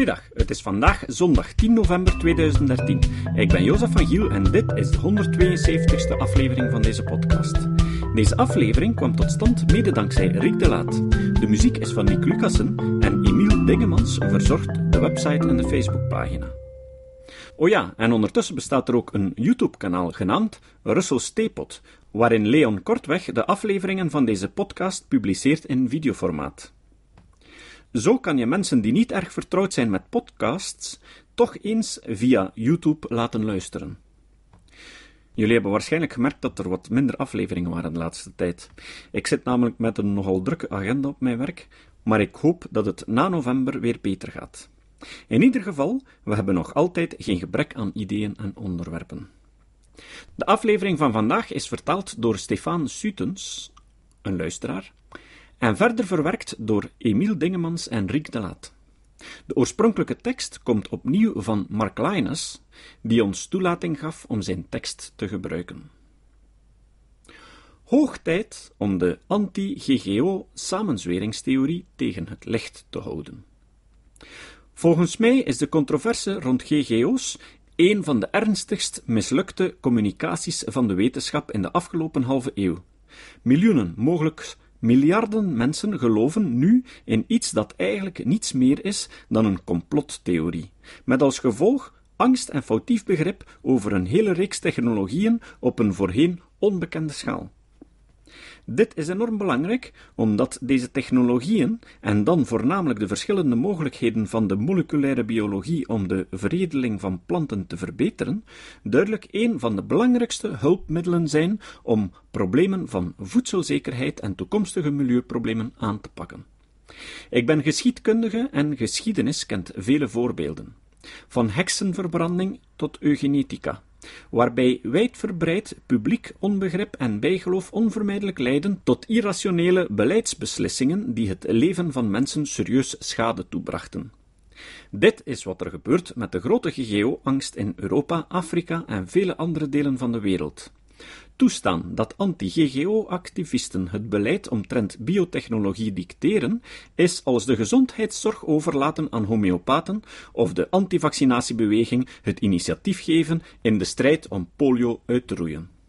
Goeiedag, het is vandaag zondag 10 november 2013. Ik ben Jozef van Giel en dit is de 172e aflevering van deze podcast. Deze aflevering kwam tot stand mede dankzij Rick de Laat. De muziek is van Nick Lucassen en Emiel Dingemans verzorgt de website en de Facebookpagina. Oh ja, en ondertussen bestaat er ook een YouTube-kanaal genaamd Russell Teapot, waarin Leon Kortweg de afleveringen van deze podcast publiceert in videoformaat. Zo kan je mensen die niet erg vertrouwd zijn met podcasts toch eens via YouTube laten luisteren. Jullie hebben waarschijnlijk gemerkt dat er wat minder afleveringen waren de laatste tijd. Ik zit namelijk met een nogal drukke agenda op mijn werk, maar ik hoop dat het na november weer beter gaat. In ieder geval, we hebben nog altijd geen gebrek aan ideeën en onderwerpen. De aflevering van vandaag is vertaald door Stefan Sutens, een luisteraar, en verder verwerkt door Emiel Dingemans en Riek de Laat. De oorspronkelijke tekst komt opnieuw van Mark Linus, die ons toelating gaf om zijn tekst te gebruiken. Hoog tijd om de anti-GGO-samenzweringstheorie tegen het licht te houden. Volgens mij is de controverse rond GGO's een van de ernstigst mislukte communicaties van de wetenschap in de afgelopen halve eeuw. Miljoenen, mogelijk Miljarden mensen geloven nu in iets dat eigenlijk niets meer is dan een complottheorie, met als gevolg angst en foutief begrip over een hele reeks technologieën op een voorheen onbekende schaal. Dit is enorm belangrijk, omdat deze technologieën, en dan voornamelijk de verschillende mogelijkheden van de moleculaire biologie om de veredeling van planten te verbeteren, duidelijk een van de belangrijkste hulpmiddelen zijn om problemen van voedselzekerheid en toekomstige milieuproblemen aan te pakken. Ik ben geschiedkundige en geschiedenis kent vele voorbeelden. Van heksenverbranding tot eugenetica waarbij wijdverbreid publiek onbegrip en bijgeloof onvermijdelijk leiden tot irrationele beleidsbeslissingen die het leven van mensen serieus schade toebrachten. Dit is wat er gebeurt met de grote GGO-angst in Europa, Afrika en vele andere delen van de wereld toestaan dat anti-GGO-activisten het beleid omtrent biotechnologie dicteren, is als de gezondheidszorg overlaten aan homeopaten of de antivaccinatiebeweging het initiatief geven in de strijd om polio uit te roeien.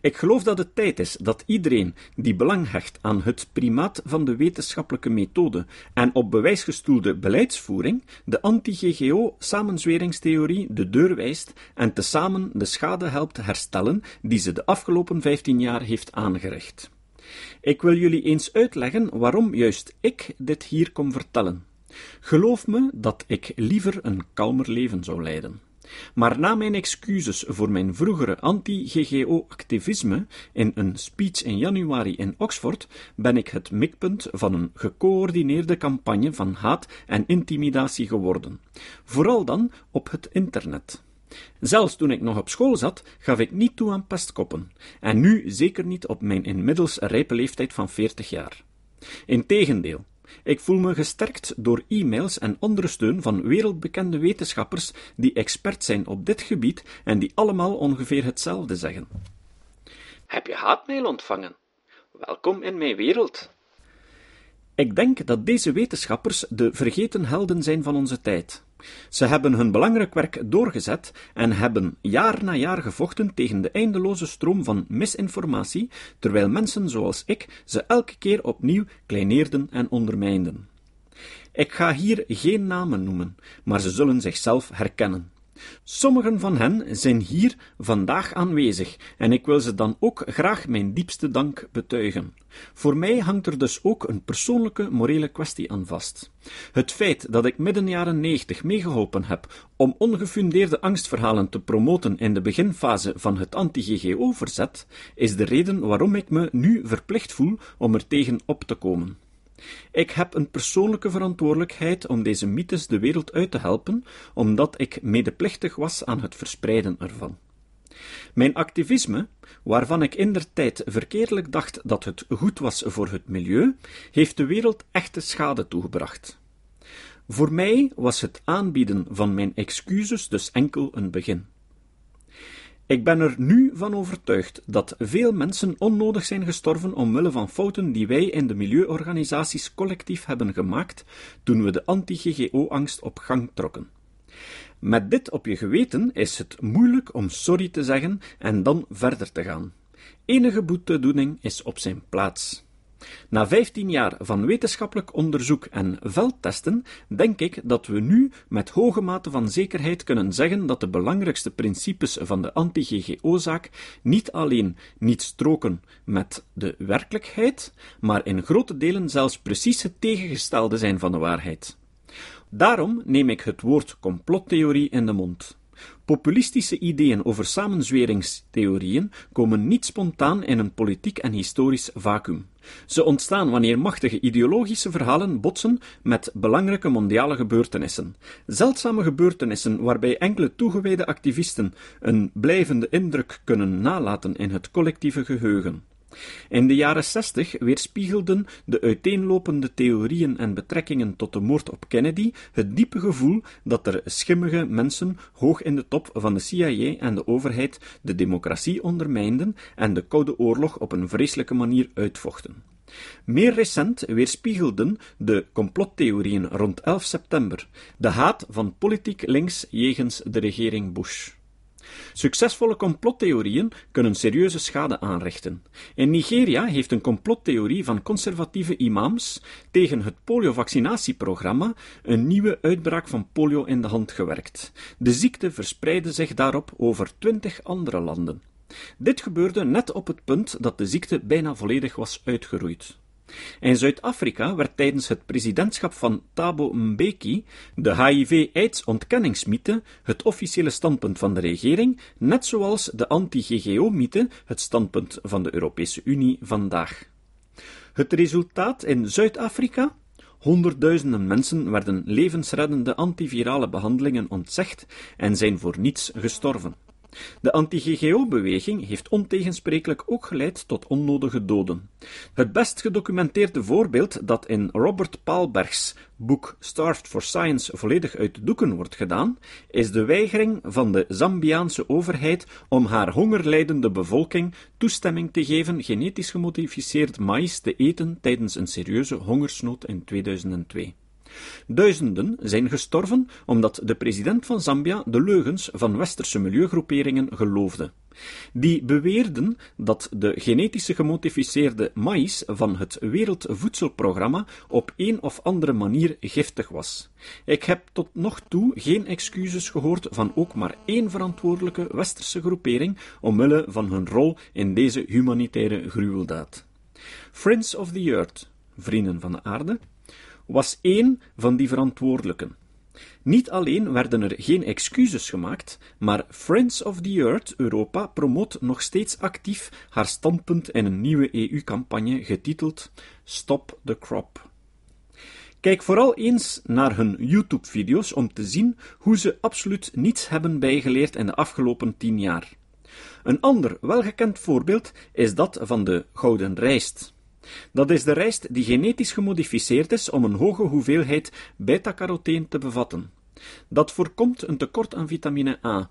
Ik geloof dat het tijd is dat iedereen die belang hecht aan het primaat van de wetenschappelijke methode en op bewijs gestoelde beleidsvoering, de anti-GGO-samenzweringstheorie de deur wijst en tezamen de schade helpt herstellen die ze de afgelopen vijftien jaar heeft aangericht. Ik wil jullie eens uitleggen waarom juist ik dit hier kom vertellen. Geloof me dat ik liever een kalmer leven zou leiden. Maar na mijn excuses voor mijn vroegere anti-GGO-activisme in een speech in januari in Oxford, ben ik het mikpunt van een gecoördineerde campagne van haat en intimidatie geworden. Vooral dan op het internet. Zelfs toen ik nog op school zat, gaf ik niet toe aan pestkoppen, en nu zeker niet op mijn inmiddels rijpe leeftijd van 40 jaar. Integendeel, ik voel me gesterkt door e-mails en andere steun van wereldbekende wetenschappers die expert zijn op dit gebied en die allemaal ongeveer hetzelfde zeggen. Heb je haatmail ontvangen? Welkom in mijn wereld. Ik denk dat deze wetenschappers de vergeten helden zijn van onze tijd. Ze hebben hun belangrijk werk doorgezet en hebben jaar na jaar gevochten tegen de eindeloze stroom van misinformatie, terwijl mensen zoals ik ze elke keer opnieuw kleineerden en ondermijnden. Ik ga hier geen namen noemen, maar ze zullen zichzelf herkennen. Sommigen van hen zijn hier vandaag aanwezig en ik wil ze dan ook graag mijn diepste dank betuigen. Voor mij hangt er dus ook een persoonlijke morele kwestie aan vast. Het feit dat ik midden jaren negentig meegeholpen heb om ongefundeerde angstverhalen te promoten in de beginfase van het anti-GGO-verzet, is de reden waarom ik me nu verplicht voel om er tegen op te komen. Ik heb een persoonlijke verantwoordelijkheid om deze mythes de wereld uit te helpen, omdat ik medeplichtig was aan het verspreiden ervan. Mijn activisme, waarvan ik indertijd verkeerdelijk dacht dat het goed was voor het milieu, heeft de wereld echte schade toegebracht. Voor mij was het aanbieden van mijn excuses dus enkel een begin. Ik ben er nu van overtuigd dat veel mensen onnodig zijn gestorven omwille van fouten die wij in de milieuorganisaties collectief hebben gemaakt toen we de anti-GGO-angst op gang trokken. Met dit op je geweten is het moeilijk om sorry te zeggen en dan verder te gaan. Enige boetedoening is op zijn plaats. Na 15 jaar van wetenschappelijk onderzoek en veldtesten denk ik dat we nu met hoge mate van zekerheid kunnen zeggen dat de belangrijkste principes van de anti-GGO-zaak niet alleen niet stroken met de werkelijkheid, maar in grote delen zelfs precies het tegengestelde zijn van de waarheid. Daarom neem ik het woord complottheorie in de mond. Populistische ideeën over samenzweringstheorieën komen niet spontaan in een politiek en historisch vacuüm. Ze ontstaan wanneer machtige ideologische verhalen botsen met belangrijke mondiale gebeurtenissen. Zeldzame gebeurtenissen waarbij enkele toegewijde activisten een blijvende indruk kunnen nalaten in het collectieve geheugen. In de jaren zestig weerspiegelden de uiteenlopende theorieën en betrekkingen tot de moord op Kennedy het diepe gevoel dat er schimmige mensen hoog in de top van de CIA en de overheid de democratie ondermijnden en de Koude Oorlog op een vreselijke manier uitvochten. Meer recent weerspiegelden de complottheorieën rond 11 september de haat van politiek links jegens de regering Bush. Succesvolle complottheorieën kunnen serieuze schade aanrichten. In Nigeria heeft een complottheorie van conservatieve imams tegen het poliovaccinatieprogramma een nieuwe uitbraak van polio in de hand gewerkt. De ziekte verspreidde zich daarop over twintig andere landen. Dit gebeurde net op het punt dat de ziekte bijna volledig was uitgeroeid. In Zuid-Afrika werd tijdens het presidentschap van Thabo Mbeki de HIV-AIDS-ontkenningsmythe het officiële standpunt van de regering, net zoals de anti-GGO-mythe het standpunt van de Europese Unie vandaag. Het resultaat in Zuid-Afrika? Honderdduizenden mensen werden levensreddende antivirale behandelingen ontzegd en zijn voor niets gestorven. De anti-GGO-beweging heeft ontegensprekelijk ook geleid tot onnodige doden. Het best gedocumenteerde voorbeeld dat in Robert Paalbergs boek Starved for Science volledig uit de doeken wordt gedaan, is de weigering van de Zambiaanse overheid om haar hongerlijdende bevolking toestemming te geven genetisch gemodificeerd maïs te eten tijdens een serieuze hongersnood in 2002. Duizenden zijn gestorven omdat de president van Zambia de leugens van westerse milieugroeperingen geloofde. Die beweerden dat de genetisch gemodificeerde maïs van het Wereldvoedselprogramma op een of andere manier giftig was. Ik heb tot nog toe geen excuses gehoord van ook maar één verantwoordelijke westerse groepering omwille van hun rol in deze humanitaire gruweldaad. Friends of the Earth, Vrienden van de Aarde, was één van die verantwoordelijken. Niet alleen werden er geen excuses gemaakt, maar Friends of the Earth Europa promoot nog steeds actief haar standpunt in een nieuwe EU-campagne getiteld Stop the Crop. Kijk vooral eens naar hun YouTube-video's om te zien hoe ze absoluut niets hebben bijgeleerd in de afgelopen tien jaar. Een ander welgekend voorbeeld is dat van de gouden rijst. Dat is de rijst die genetisch gemodificeerd is om een hoge hoeveelheid beta-carotene te bevatten. Dat voorkomt een tekort aan vitamine A.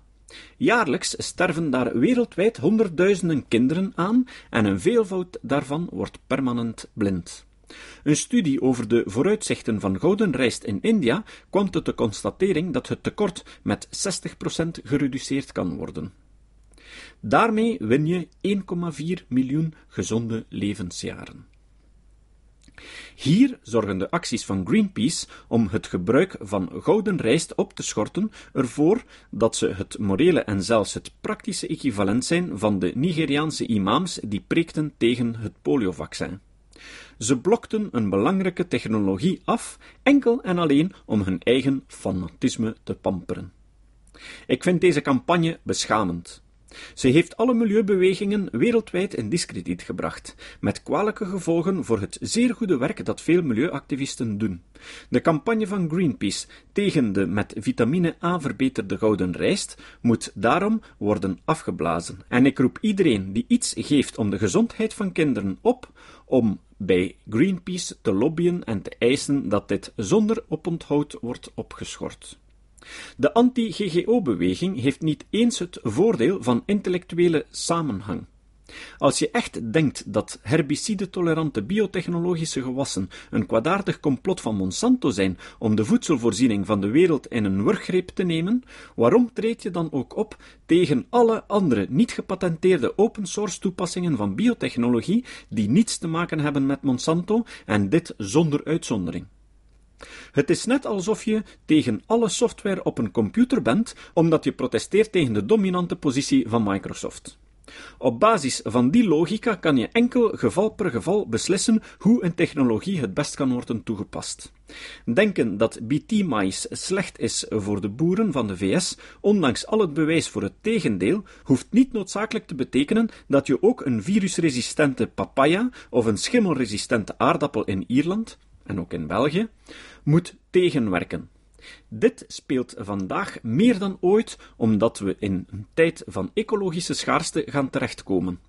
Jaarlijks sterven daar wereldwijd honderdduizenden kinderen aan en een veelvoud daarvan wordt permanent blind. Een studie over de vooruitzichten van gouden rijst in India kwam tot de constatering dat het tekort met 60% gereduceerd kan worden. Daarmee win je 1,4 miljoen gezonde levensjaren. Hier zorgen de acties van Greenpeace om het gebruik van gouden rijst op te schorten ervoor dat ze het morele en zelfs het praktische equivalent zijn van de Nigeriaanse imams die preekten tegen het poliovaccin. Ze blokten een belangrijke technologie af, enkel en alleen om hun eigen fanatisme te pamperen. Ik vind deze campagne beschamend. Ze heeft alle milieubewegingen wereldwijd in discrediet gebracht, met kwalijke gevolgen voor het zeer goede werk dat veel milieuactivisten doen. De campagne van Greenpeace tegen de met vitamine A verbeterde gouden rijst moet daarom worden afgeblazen. En ik roep iedereen die iets geeft om de gezondheid van kinderen op om bij Greenpeace te lobbyen en te eisen dat dit zonder oponthoud wordt opgeschort. De anti-GGO-beweging heeft niet eens het voordeel van intellectuele samenhang. Als je echt denkt dat herbicide-tolerante biotechnologische gewassen een kwaadaardig complot van Monsanto zijn om de voedselvoorziening van de wereld in een wurggreep te nemen, waarom treed je dan ook op tegen alle andere niet gepatenteerde open-source toepassingen van biotechnologie die niets te maken hebben met Monsanto en dit zonder uitzondering? Het is net alsof je tegen alle software op een computer bent, omdat je protesteert tegen de dominante positie van Microsoft. Op basis van die logica kan je enkel geval per geval beslissen hoe een technologie het best kan worden toegepast. Denken dat BT-mais slecht is voor de boeren van de VS, ondanks al het bewijs voor het tegendeel, hoeft niet noodzakelijk te betekenen dat je ook een virusresistente papaya of een schimmelresistente aardappel in Ierland, en ook in België, moet tegenwerken. Dit speelt vandaag meer dan ooit omdat we in een tijd van ecologische schaarste gaan terechtkomen.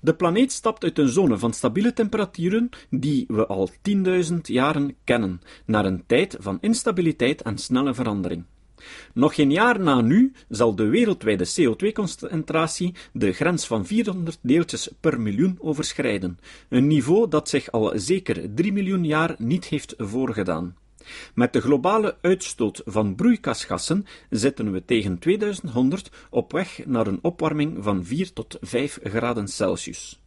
De planeet stapt uit een zone van stabiele temperaturen die we al 10.000 jaren kennen, naar een tijd van instabiliteit en snelle verandering. Nog geen jaar na nu zal de wereldwijde CO2-concentratie de grens van 400 deeltjes per miljoen overschrijden, een niveau dat zich al zeker 3 miljoen jaar niet heeft voorgedaan. Met de globale uitstoot van broeikasgassen zitten we tegen 2100 op weg naar een opwarming van 4 tot 5 graden Celsius.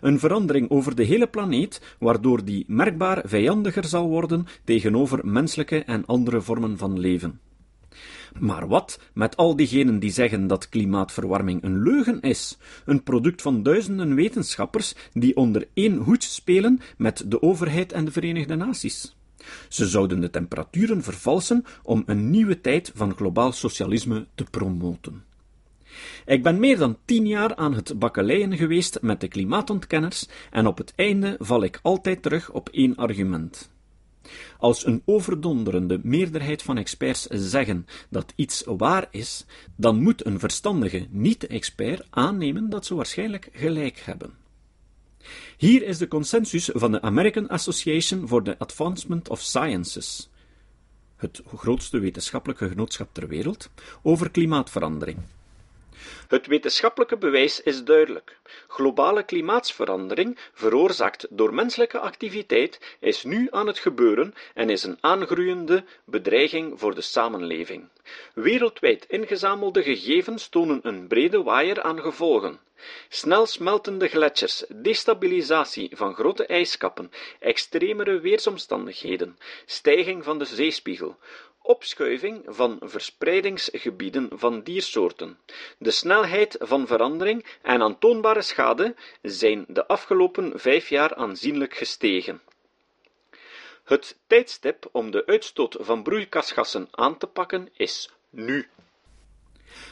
Een verandering over de hele planeet, waardoor die merkbaar vijandiger zal worden tegenover menselijke en andere vormen van leven. Maar wat met al diegenen die zeggen dat klimaatverwarming een leugen is, een product van duizenden wetenschappers die onder één hoed spelen met de overheid en de Verenigde Naties? Ze zouden de temperaturen vervalsen om een nieuwe tijd van globaal socialisme te promoten. Ik ben meer dan tien jaar aan het bakkeleien geweest met de klimaatontkenners en op het einde val ik altijd terug op één argument. Als een overdonderende meerderheid van experts zeggen dat iets waar is, dan moet een verstandige niet-expert aannemen dat ze waarschijnlijk gelijk hebben. Hier is de consensus van de American Association for the Advancement of Sciences, het grootste wetenschappelijke genootschap ter wereld, over klimaatverandering. Het wetenschappelijke bewijs is duidelijk. Globale klimaatsverandering, veroorzaakt door menselijke activiteit, is nu aan het gebeuren en is een aangroeiende bedreiging voor de samenleving. Wereldwijd ingezamelde gegevens tonen een brede waaier aan gevolgen. Snel smeltende gletsjers, destabilisatie van grote ijskappen, extremere weersomstandigheden, stijging van de zeespiegel, opschuiving van verspreidingsgebieden van diersoorten. De snelheid van verandering en aantoonbare schade zijn de afgelopen vijf jaar aanzienlijk gestegen. Het tijdstip om de uitstoot van broeikasgassen aan te pakken is nu.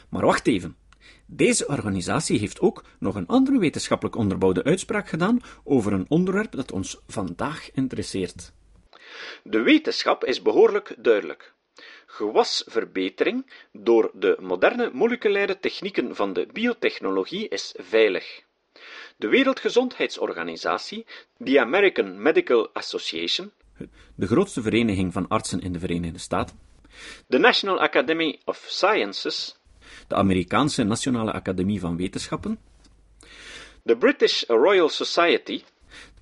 Maar wacht even. Deze organisatie heeft ook nog een andere wetenschappelijk onderbouwde uitspraak gedaan over een onderwerp dat ons vandaag interesseert. De wetenschap is behoorlijk duidelijk. Gewasverbetering door de moderne moleculaire technieken van de biotechnologie is veilig. De Wereldgezondheidsorganisatie, de American Medical Association, de grootste vereniging van artsen in de Verenigde Staten, de National Academy of Sciences, de Amerikaanse Nationale Academie van Wetenschappen, de British Royal Society,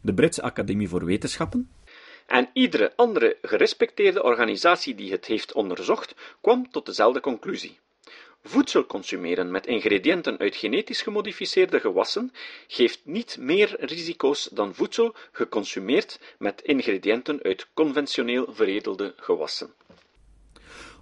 de Britse Academie voor Wetenschappen, en iedere andere gerespecteerde organisatie die het heeft onderzocht, kwam tot dezelfde conclusie. Voedsel consumeren met ingrediënten uit genetisch gemodificeerde gewassen geeft niet meer risico's dan voedsel geconsumeerd met ingrediënten uit conventioneel veredelde gewassen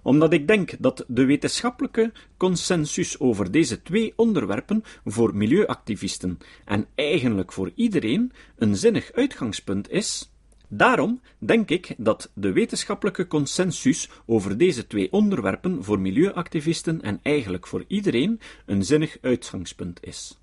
omdat ik denk dat de wetenschappelijke consensus over deze twee onderwerpen voor milieuactivisten en eigenlijk voor iedereen een zinnig uitgangspunt is, Daarom denk ik dat de wetenschappelijke consensus over deze twee onderwerpen voor milieuactivisten en eigenlijk voor iedereen een zinnig uitgangspunt is.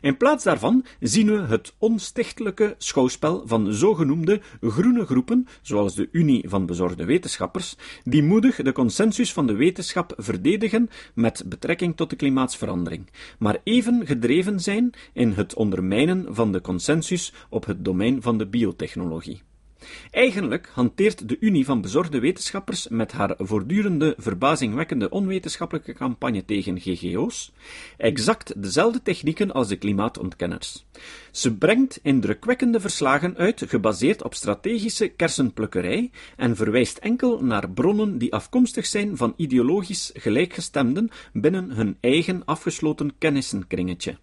In plaats daarvan zien we het onstichtelijke schouwspel van zogenoemde groene groepen, zoals de Unie van Bezorgde Wetenschappers, die moedig de consensus van de wetenschap verdedigen met betrekking tot de klimaatsverandering, maar even gedreven zijn in het ondermijnen van de consensus op het domein van de biotechnologie. Eigenlijk hanteert de Unie van Bezorgde Wetenschappers met haar voortdurende verbazingwekkende onwetenschappelijke campagne tegen GGO's exact dezelfde technieken als de klimaatontkenners. Ze brengt indrukwekkende verslagen uit gebaseerd op strategische kersenplukkerij en verwijst enkel naar bronnen die afkomstig zijn van ideologisch gelijkgestemden binnen hun eigen afgesloten kennissenkringetje.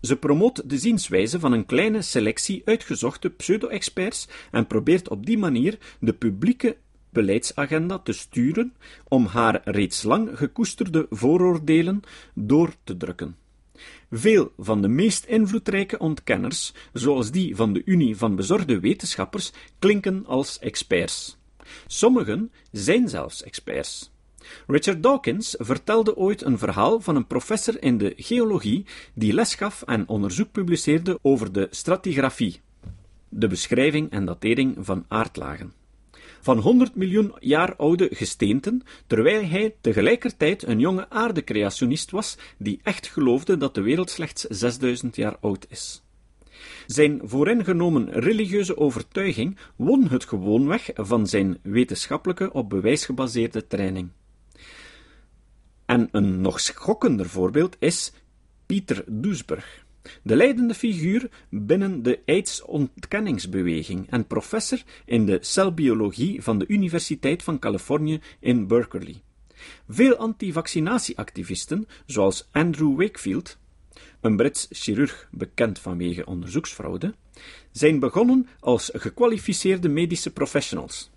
Ze promoot de zienswijze van een kleine selectie uitgezochte pseudo-experts en probeert op die manier de publieke beleidsagenda te sturen om haar reeds lang gekoesterde vooroordelen door te drukken. Veel van de meest invloedrijke ontkenners, zoals die van de Unie van Bezorgde Wetenschappers, klinken als experts. Sommigen zijn zelfs experts. Richard Dawkins vertelde ooit een verhaal van een professor in de geologie die les gaf en onderzoek publiceerde over de stratigrafie, de beschrijving en datering van aardlagen. Van 100 miljoen jaar oude gesteenten, terwijl hij tegelijkertijd een jonge aardecreationist was die echt geloofde dat de wereld slechts 6000 jaar oud is. Zijn vooringenomen religieuze overtuiging won het gewoonweg van zijn wetenschappelijke op bewijs gebaseerde training. En een nog schokkender voorbeeld is Pieter Doesburg, de leidende figuur binnen de AIDS-ontkenningsbeweging en professor in de celbiologie van de Universiteit van Californië in Berkeley. Veel antivaccinatieactivisten, zoals Andrew Wakefield, een Brits chirurg bekend vanwege onderzoeksfraude, zijn begonnen als gekwalificeerde medische professionals.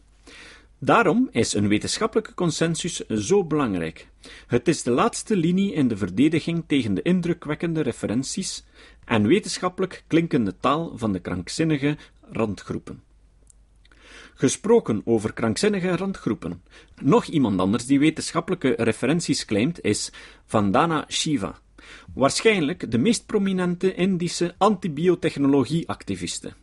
Daarom is een wetenschappelijke consensus zo belangrijk. Het is de laatste linie in de verdediging tegen de indrukwekkende referenties en wetenschappelijk klinkende taal van de krankzinnige randgroepen. Gesproken over krankzinnige randgroepen. Nog iemand anders die wetenschappelijke referenties claimt is Vandana Shiva, waarschijnlijk de meest prominente Indische antibiotechnologie-activiste.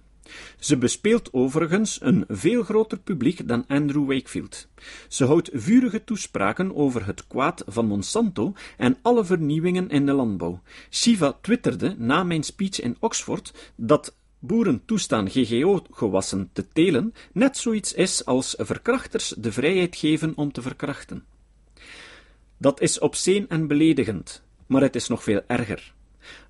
Ze bespeelt overigens een veel groter publiek dan Andrew Wakefield. Ze houdt vurige toespraken over het kwaad van Monsanto en alle vernieuwingen in de landbouw. Shiva twitterde na mijn speech in Oxford dat boeren toestaan GGO-gewassen te telen net zoiets is als verkrachters de vrijheid geven om te verkrachten. Dat is obsceen en beledigend, maar het is nog veel erger.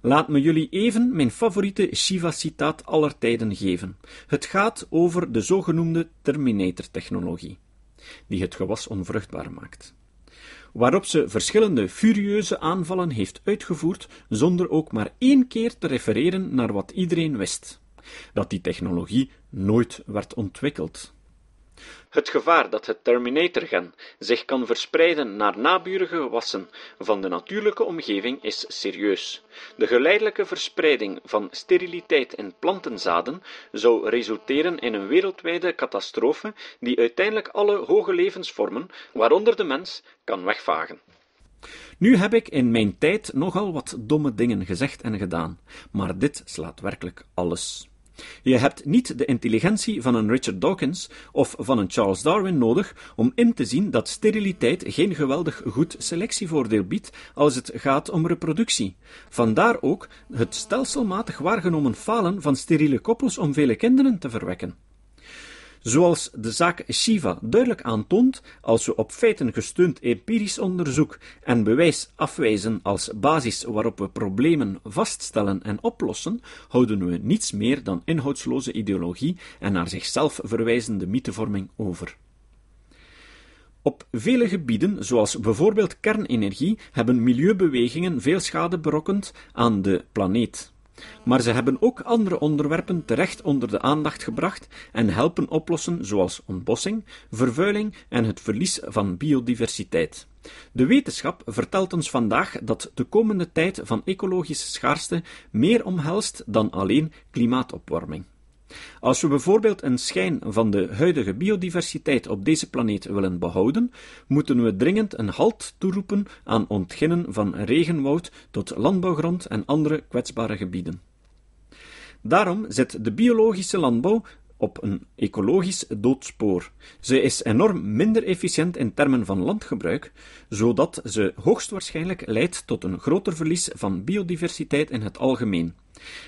Laat me jullie even mijn favoriete Shiva-citaat aller tijden geven. Het gaat over de zogenoemde Terminator-technologie, die het gewas onvruchtbaar maakt. Waarop ze verschillende furieuze aanvallen heeft uitgevoerd, zonder ook maar één keer te refereren naar wat iedereen wist: dat die technologie nooit werd ontwikkeld. Het gevaar dat het Terminator-gen zich kan verspreiden naar naburige gewassen van de natuurlijke omgeving is serieus. De geleidelijke verspreiding van steriliteit in plantenzaden zou resulteren in een wereldwijde catastrofe die uiteindelijk alle hoge levensvormen, waaronder de mens, kan wegvagen. Nu heb ik in mijn tijd nogal wat domme dingen gezegd en gedaan, maar dit slaat werkelijk alles. Je hebt niet de intelligentie van een Richard Dawkins of van een Charles Darwin nodig om in te zien dat steriliteit geen geweldig goed selectievoordeel biedt als het gaat om reproductie. Vandaar ook het stelselmatig waargenomen falen van steriele koppels om vele kinderen te verwekken. Zoals de zaak Shiva duidelijk aantoont, als we op feiten gesteund empirisch onderzoek en bewijs afwijzen als basis waarop we problemen vaststellen en oplossen, houden we niets meer dan inhoudsloze ideologie en naar zichzelf verwijzende mythevorming over. Op vele gebieden, zoals bijvoorbeeld kernenergie, hebben milieubewegingen veel schade berokkend aan de planeet. Maar ze hebben ook andere onderwerpen terecht onder de aandacht gebracht en helpen oplossen, zoals ontbossing, vervuiling en het verlies van biodiversiteit. De wetenschap vertelt ons vandaag dat de komende tijd van ecologische schaarste meer omhelst dan alleen klimaatopwarming. Als we bijvoorbeeld een schijn van de huidige biodiversiteit op deze planeet willen behouden, moeten we dringend een halt toeroepen aan ontginnen van regenwoud tot landbouwgrond en andere kwetsbare gebieden. Daarom zet de biologische landbouw op een ecologisch doodspoor. Ze is enorm minder efficiënt in termen van landgebruik, zodat ze hoogstwaarschijnlijk leidt tot een groter verlies van biodiversiteit in het algemeen.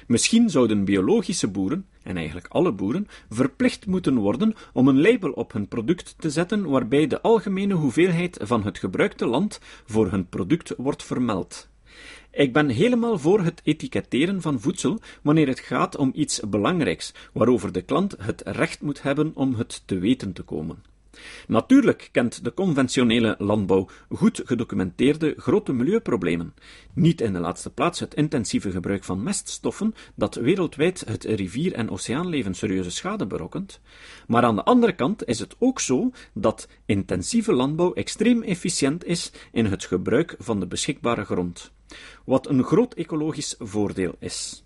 Misschien zouden biologische boeren, en eigenlijk alle boeren, verplicht moeten worden om een label op hun product te zetten waarbij de algemene hoeveelheid van het gebruikte land voor hun product wordt vermeld. Ik ben helemaal voor het etiketteren van voedsel wanneer het gaat om iets belangrijks, waarover de klant het recht moet hebben om het te weten te komen. Natuurlijk kent de conventionele landbouw goed gedocumenteerde grote milieuproblemen. Niet in de laatste plaats het intensieve gebruik van meststoffen, dat wereldwijd het rivier- en oceaanleven serieuze schade berokkent. Maar aan de andere kant is het ook zo dat intensieve landbouw extreem efficiënt is in het gebruik van de beschikbare grond, wat een groot ecologisch voordeel is.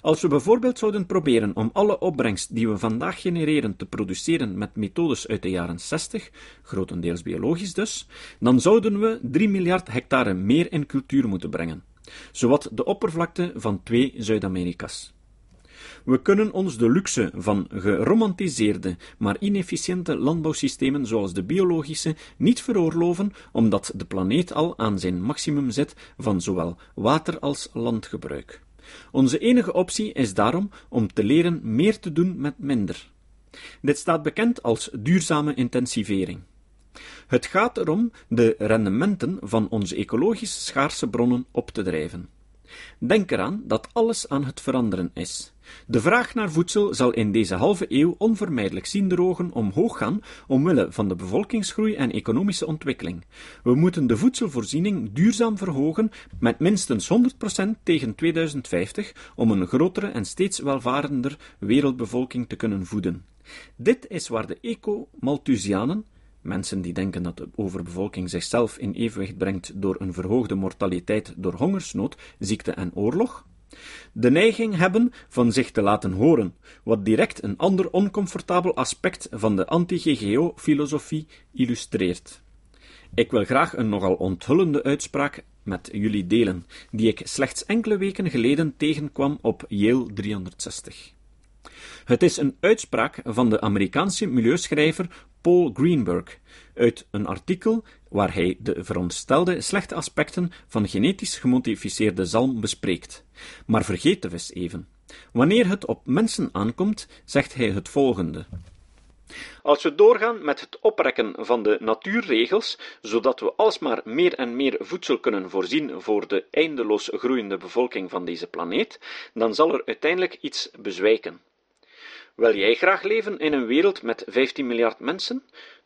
Als we bijvoorbeeld zouden proberen om alle opbrengst die we vandaag genereren te produceren met methodes uit de jaren 60, grotendeels biologisch dus, dan zouden we 3 miljard hectare meer in cultuur moeten brengen, zowat de oppervlakte van twee Zuid-Amerika's. We kunnen ons de luxe van geromantiseerde, maar inefficiënte landbouwsystemen zoals de biologische niet veroorloven, omdat de planeet al aan zijn maximum zit van zowel water- als landgebruik. Onze enige optie is daarom om te leren meer te doen met minder. Dit staat bekend als duurzame intensivering. Het gaat erom de rendementen van onze ecologisch schaarse bronnen op te drijven. Denk eraan dat alles aan het veranderen is. De vraag naar voedsel zal in deze halve eeuw onvermijdelijk zien drogen omhoog gaan omwille van de bevolkingsgroei en economische ontwikkeling. We moeten de voedselvoorziening duurzaam verhogen met minstens 100% tegen 2050 om een grotere en steeds welvarender wereldbevolking te kunnen voeden. Dit is waar de eco-Malthusianen, Mensen die denken dat de overbevolking zichzelf in evenwicht brengt door een verhoogde mortaliteit door hongersnood, ziekte en oorlog, de neiging hebben van zich te laten horen, wat direct een ander oncomfortabel aspect van de anti-GGO-filosofie illustreert. Ik wil graag een nogal onthullende uitspraak met jullie delen, die ik slechts enkele weken geleden tegenkwam op Yale 360. Het is een uitspraak van de Amerikaanse milieuschrijver Paul Greenberg uit een artikel waar hij de veronderstelde slechte aspecten van genetisch gemodificeerde zalm bespreekt. Maar vergeet de vis even. Wanneer het op mensen aankomt, zegt hij het volgende. Als we doorgaan met het oprekken van de natuurregels, zodat we alsmaar meer en meer voedsel kunnen voorzien voor de eindeloos groeiende bevolking van deze planeet, dan zal er uiteindelijk iets bezwijken. Wil jij graag leven in een wereld met 15 miljard mensen?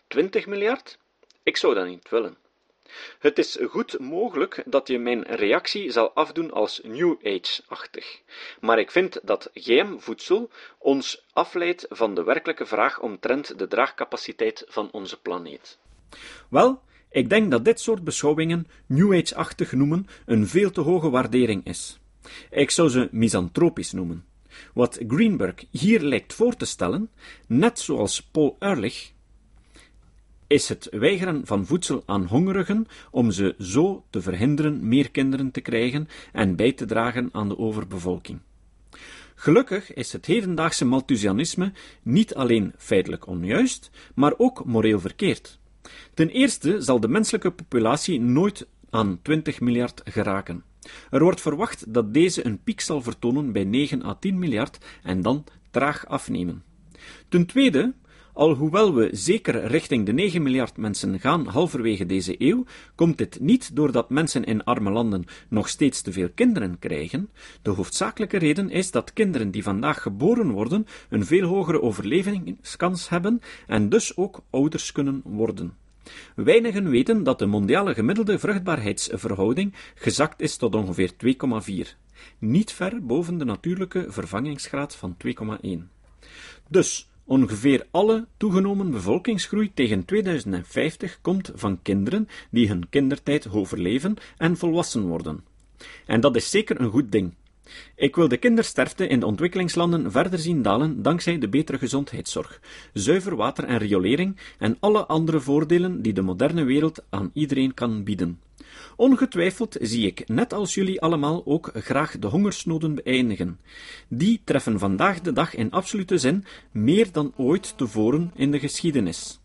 20 miljard? Ik zou dat niet willen. Het is goed mogelijk dat je mijn reactie zal afdoen als New Age-achtig, maar ik vind dat GM-voedsel ons afleidt van de werkelijke vraag omtrent de draagcapaciteit van onze planeet. Wel, ik denk dat dit soort beschouwingen New Age-achtig noemen een veel te hoge waardering is. Ik zou ze misantropisch noemen. Wat Greenberg hier lijkt voor te stellen, net zoals Paul Ehrlich, is het weigeren van voedsel aan hongerigen om ze zo te verhinderen meer kinderen te krijgen en bij te dragen aan de overbevolking. Gelukkig is het hedendaagse Malthusianisme niet alleen feitelijk onjuist, maar ook moreel verkeerd. Ten eerste zal de menselijke populatie nooit aan 20 miljard geraken. Er wordt verwacht dat deze een piek zal vertonen bij 9 à 10 miljard en dan traag afnemen. Ten tweede, alhoewel we zeker richting de 9 miljard mensen gaan halverwege deze eeuw, komt dit niet doordat mensen in arme landen nog steeds te veel kinderen krijgen. De hoofdzakelijke reden is dat kinderen die vandaag geboren worden een veel hogere overlevingskans hebben en dus ook ouders kunnen worden. Weinigen weten dat de mondiale gemiddelde vruchtbaarheidsverhouding gezakt is tot ongeveer 2,4, niet ver boven de natuurlijke vervangingsgraad van 2,1. Dus ongeveer alle toegenomen bevolkingsgroei tegen 2050 komt van kinderen die hun kindertijd overleven en volwassen worden. En dat is zeker een goed ding. Ik wil de kindersterfte in de ontwikkelingslanden verder zien dalen dankzij de betere gezondheidszorg, zuiver water en riolering en alle andere voordelen die de moderne wereld aan iedereen kan bieden. Ongetwijfeld zie ik, net als jullie allemaal, ook graag de hongersnoden beëindigen. Die treffen vandaag de dag in absolute zin meer dan ooit tevoren in de geschiedenis.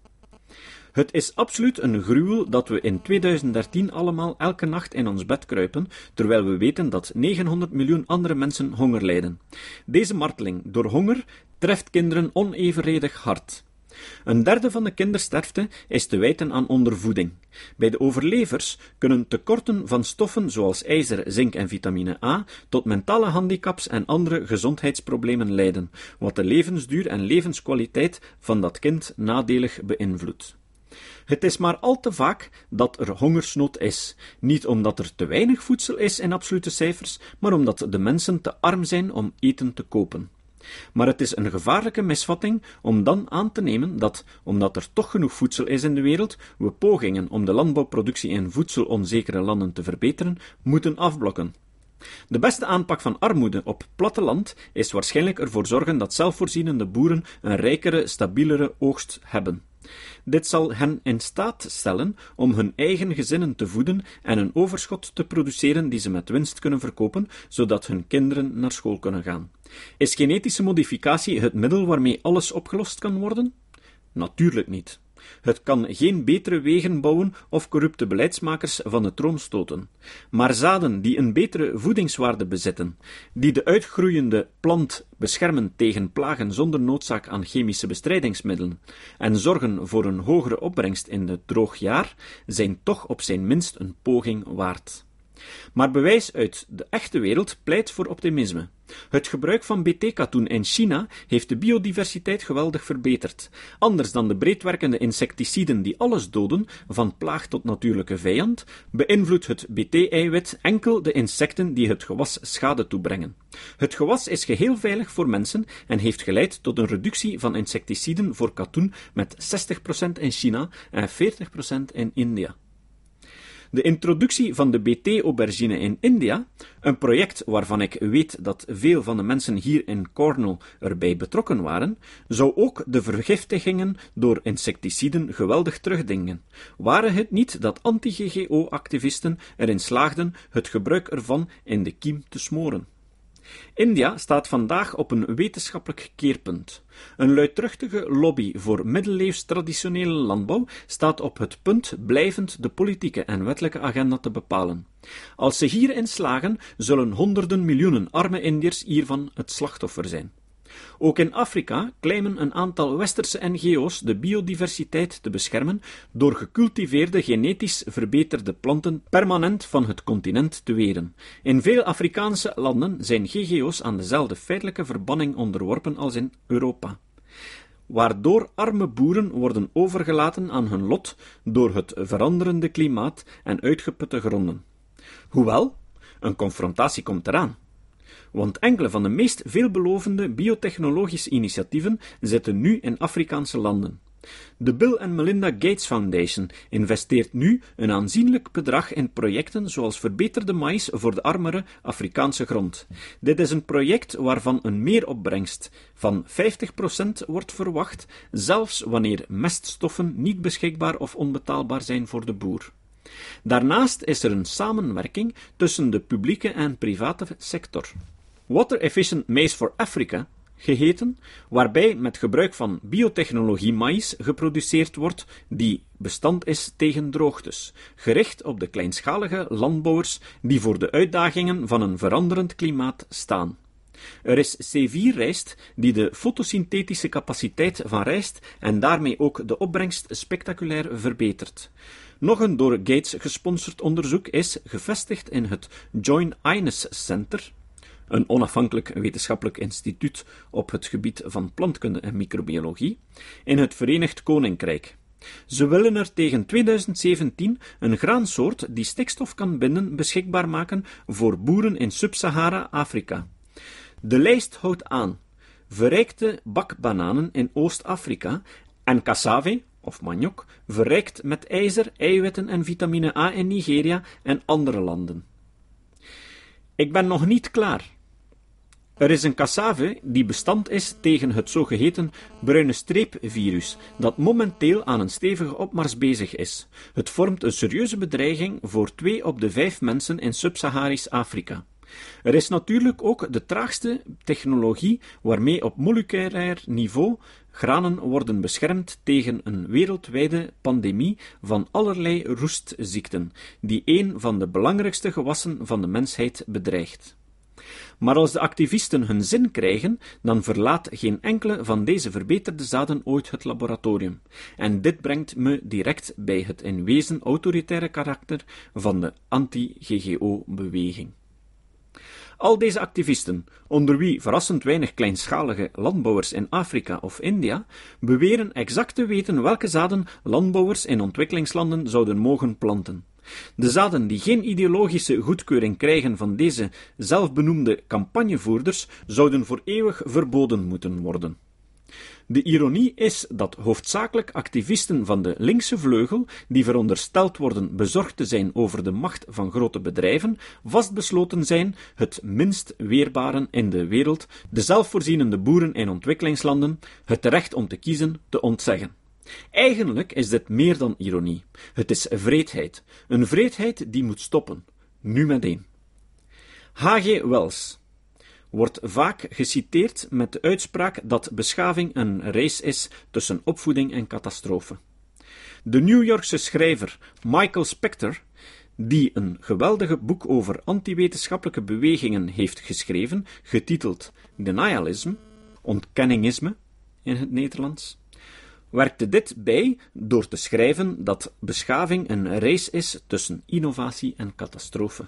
Het is absoluut een gruwel dat we in 2013 allemaal elke nacht in ons bed kruipen, terwijl we weten dat 900 miljoen andere mensen honger lijden. Deze marteling door honger treft kinderen onevenredig hard. Een derde van de kindersterfte is te wijten aan ondervoeding. Bij de overlevers kunnen tekorten van stoffen zoals ijzer, zink en vitamine A tot mentale handicaps en andere gezondheidsproblemen leiden, wat de levensduur en levenskwaliteit van dat kind nadelig beïnvloedt. Het is maar al te vaak dat er hongersnood is, niet omdat er te weinig voedsel is in absolute cijfers, maar omdat de mensen te arm zijn om eten te kopen. Maar het is een gevaarlijke misvatting om dan aan te nemen dat, omdat er toch genoeg voedsel is in de wereld, we pogingen om de landbouwproductie in voedselonzekere landen te verbeteren, moeten afblokken. De beste aanpak van armoede op platteland is waarschijnlijk ervoor zorgen dat zelfvoorzienende boeren een rijkere, stabielere oogst hebben. Dit zal hen in staat stellen om hun eigen gezinnen te voeden en een overschot te produceren die ze met winst kunnen verkopen, zodat hun kinderen naar school kunnen gaan. Is genetische modificatie het middel waarmee alles opgelost kan worden? Natuurlijk niet. Het kan geen betere wegen bouwen of corrupte beleidsmakers van de troon stoten. Maar zaden die een betere voedingswaarde bezitten, die de uitgroeiende plant beschermen tegen plagen zonder noodzaak aan chemische bestrijdingsmiddelen en zorgen voor een hogere opbrengst in het droog jaar, zijn toch op zijn minst een poging waard. Maar bewijs uit de echte wereld pleit voor optimisme. Het gebruik van BT-katoen in China heeft de biodiversiteit geweldig verbeterd. Anders dan de breedwerkende insecticiden die alles doden, van plaag tot natuurlijke vijand, beïnvloedt het BT-eiwit enkel de insecten die het gewas schade toebrengen. Het gewas is geheel veilig voor mensen en heeft geleid tot een reductie van insecticiden voor katoen met 60% in China en 40% in India. De introductie van de BT-aubergine in India, een project waarvan ik weet dat veel van de mensen hier in Cornwall erbij betrokken waren, zou ook de vergiftigingen door insecticiden geweldig terugdingen. Waren het niet dat anti-GGO-activisten erin slaagden het gebruik ervan in de kiem te smoren? India staat vandaag op een wetenschappelijk keerpunt. Een luidruchtige lobby voor middeleeuws traditionele landbouw staat op het punt blijvend de politieke en wettelijke agenda te bepalen. Als ze hierin slagen, zullen honderden miljoenen arme Indiërs hiervan het slachtoffer zijn. Ook in Afrika claimen een aantal westerse NGO's de biodiversiteit te beschermen door gecultiveerde genetisch verbeterde planten permanent van het continent te weren. In veel Afrikaanse landen zijn GGO's aan dezelfde feitelijke verbanning onderworpen als in Europa waardoor arme boeren worden overgelaten aan hun lot door het veranderende klimaat en uitgeputte gronden. Hoewel, een confrontatie komt eraan want enkele van de meest veelbelovende biotechnologische initiatieven zitten nu in Afrikaanse landen. De Bill and Melinda Gates Foundation investeert nu een aanzienlijk bedrag in projecten zoals verbeterde maïs voor de armere Afrikaanse grond. Dit is een project waarvan een meeropbrengst van 50% wordt verwacht, zelfs wanneer meststoffen niet beschikbaar of onbetaalbaar zijn voor de boer. Daarnaast is er een samenwerking tussen de publieke en private sector. Water Efficient Maize for Africa geheten, waarbij met gebruik van biotechnologie maïs geproduceerd wordt die bestand is tegen droogtes, gericht op de kleinschalige landbouwers die voor de uitdagingen van een veranderend klimaat staan. Er is C4-rijst die de fotosynthetische capaciteit van rijst en daarmee ook de opbrengst spectaculair verbetert. Nog een door Gates gesponsord onderzoek is gevestigd in het Joint Ines Center, een onafhankelijk wetenschappelijk instituut op het gebied van plantkunde en microbiologie, in het Verenigd Koninkrijk. Ze willen er tegen 2017 een graansoort die stikstof kan binden beschikbaar maken voor boeren in Sub-Sahara-Afrika. De lijst houdt aan verrijkte bakbananen in Oost-Afrika en cassave, of maniok, verrijkt met ijzer, eiwitten en vitamine A in Nigeria en andere landen. Ik ben nog niet klaar. Er is een cassave die bestand is tegen het zogeheten bruine streepvirus, dat momenteel aan een stevige opmars bezig is. Het vormt een serieuze bedreiging voor twee op de vijf mensen in Sub-Saharisch Afrika. Er is natuurlijk ook de traagste technologie waarmee op moleculair niveau Granen worden beschermd tegen een wereldwijde pandemie van allerlei roestziekten, die een van de belangrijkste gewassen van de mensheid bedreigt. Maar als de activisten hun zin krijgen, dan verlaat geen enkele van deze verbeterde zaden ooit het laboratorium. En dit brengt me direct bij het in wezen autoritaire karakter van de anti-GGO-beweging. Al deze activisten, onder wie verrassend weinig kleinschalige landbouwers in Afrika of India, beweren exact te weten welke zaden landbouwers in ontwikkelingslanden zouden mogen planten. De zaden die geen ideologische goedkeuring krijgen van deze zelfbenoemde campagnevoerders, zouden voor eeuwig verboden moeten worden. De ironie is dat hoofdzakelijk activisten van de linkse vleugel, die verondersteld worden bezorgd te zijn over de macht van grote bedrijven, vastbesloten zijn het minst weerbare in de wereld, de zelfvoorzienende boeren in ontwikkelingslanden, het recht om te kiezen, te ontzeggen. Eigenlijk is dit meer dan ironie. Het is vreedheid. Een vreedheid die moet stoppen. Nu meteen. H.G. Wells wordt vaak geciteerd met de uitspraak dat beschaving een race is tussen opvoeding en catastrofe. De New Yorkse schrijver Michael Specter, die een geweldige boek over antiwetenschappelijke bewegingen heeft geschreven, getiteld Denialism, ontkenningisme in het Nederlands, werkte dit bij door te schrijven dat beschaving een race is tussen innovatie en catastrofe.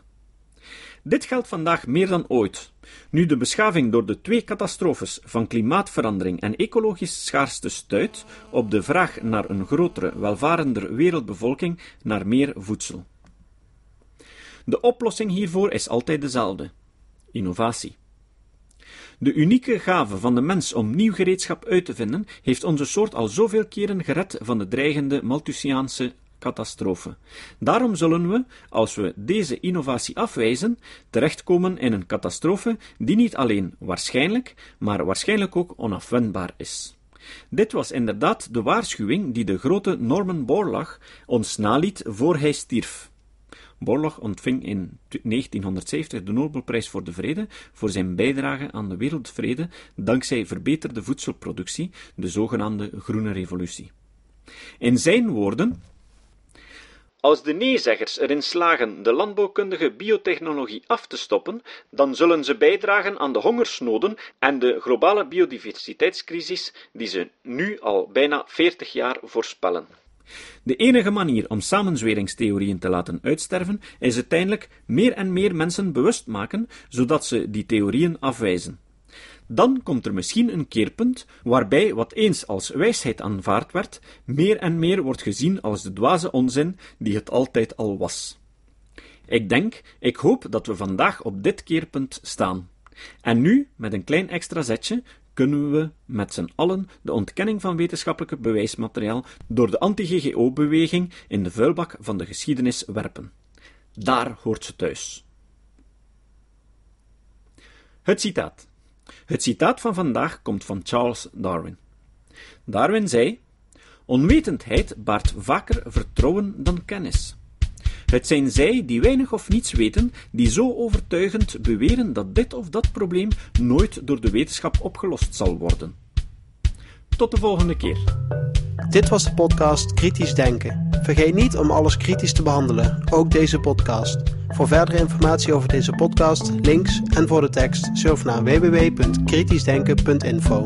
Dit geldt vandaag meer dan ooit, nu de beschaving door de twee catastrofes van klimaatverandering en ecologisch schaarste stuit op de vraag naar een grotere, welvarender wereldbevolking, naar meer voedsel. De oplossing hiervoor is altijd dezelfde: innovatie. De unieke gave van de mens om nieuw gereedschap uit te vinden, heeft onze soort al zoveel keren gered van de dreigende Malthusiaanse catastrofe. Daarom zullen we, als we deze innovatie afwijzen, terechtkomen in een catastrofe die niet alleen waarschijnlijk, maar waarschijnlijk ook onafwendbaar is. Dit was inderdaad de waarschuwing die de grote Norman Borlaug ons naliet voor hij stierf. Borlaug ontving in 1970 de Nobelprijs voor de Vrede voor zijn bijdrage aan de wereldvrede dankzij verbeterde voedselproductie, de zogenaamde Groene Revolutie. In zijn woorden als de neezeggers erin slagen de landbouwkundige biotechnologie af te stoppen, dan zullen ze bijdragen aan de hongersnoden en de globale biodiversiteitscrisis die ze nu al bijna 40 jaar voorspellen. De enige manier om samenzweringstheorieën te laten uitsterven is uiteindelijk meer en meer mensen bewust maken, zodat ze die theorieën afwijzen. Dan komt er misschien een keerpunt waarbij wat eens als wijsheid aanvaard werd, meer en meer wordt gezien als de dwaze onzin die het altijd al was. Ik denk, ik hoop dat we vandaag op dit keerpunt staan. En nu, met een klein extra zetje, kunnen we met z'n allen de ontkenning van wetenschappelijke bewijsmateriaal door de anti-GGO-beweging in de vuilbak van de geschiedenis werpen. Daar hoort ze thuis. Het citaat. Het citaat van vandaag komt van Charles Darwin. Darwin zei: Onwetendheid baart vaker vertrouwen dan kennis. Het zijn zij die weinig of niets weten, die zo overtuigend beweren dat dit of dat probleem nooit door de wetenschap opgelost zal worden. Tot de volgende keer. Dit was de podcast Kritisch Denken. Vergeet niet om alles kritisch te behandelen, ook deze podcast. Voor verdere informatie over deze podcast, links en voor de tekst, surf naar www.kritischdenken.info.